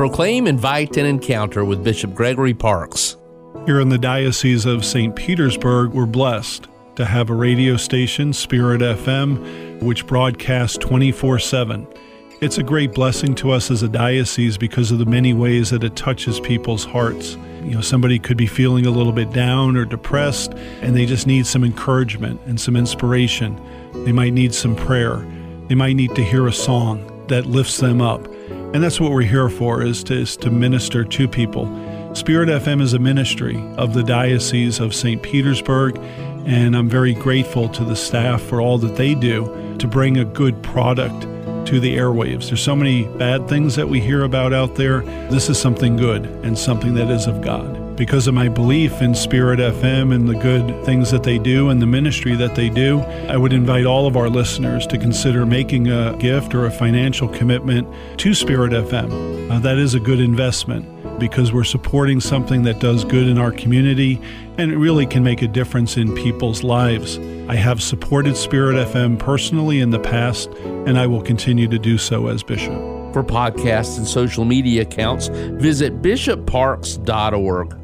proclaim, invite, and encounter with Bishop Gregory Parkes. Here in the Diocese of St. Petersburg, we're blessed to have a radio station, Spirit FM, which broadcasts 24 7. It's a great blessing to us as a diocese because of the many ways that it touches people's hearts. You know, somebody could be feeling a little bit down or depressed, and they just need some encouragement and some inspiration. They might need some prayer. They might need to hear a song that lifts them up. And that's what we're here for is to, is to minister to people. Spirit FM is a ministry of the Diocese of St. Petersburg, and I'm very grateful to the staff for all that they do to bring a good product to the airwaves. There's so many bad things that we hear about out there. This is something good and something that is of God because of my belief in Spirit FM and the good things that they do and the ministry that they do, I would invite all of our listeners to consider making a gift or a financial commitment to Spirit FM. Uh, that is a good investment because we're supporting something that does good in our community and it really can make a difference in people's lives. I have supported Spirit FM personally in the past, and I will continue to do so as bishop. For podcasts and social media accounts, visit bishopparkes.org.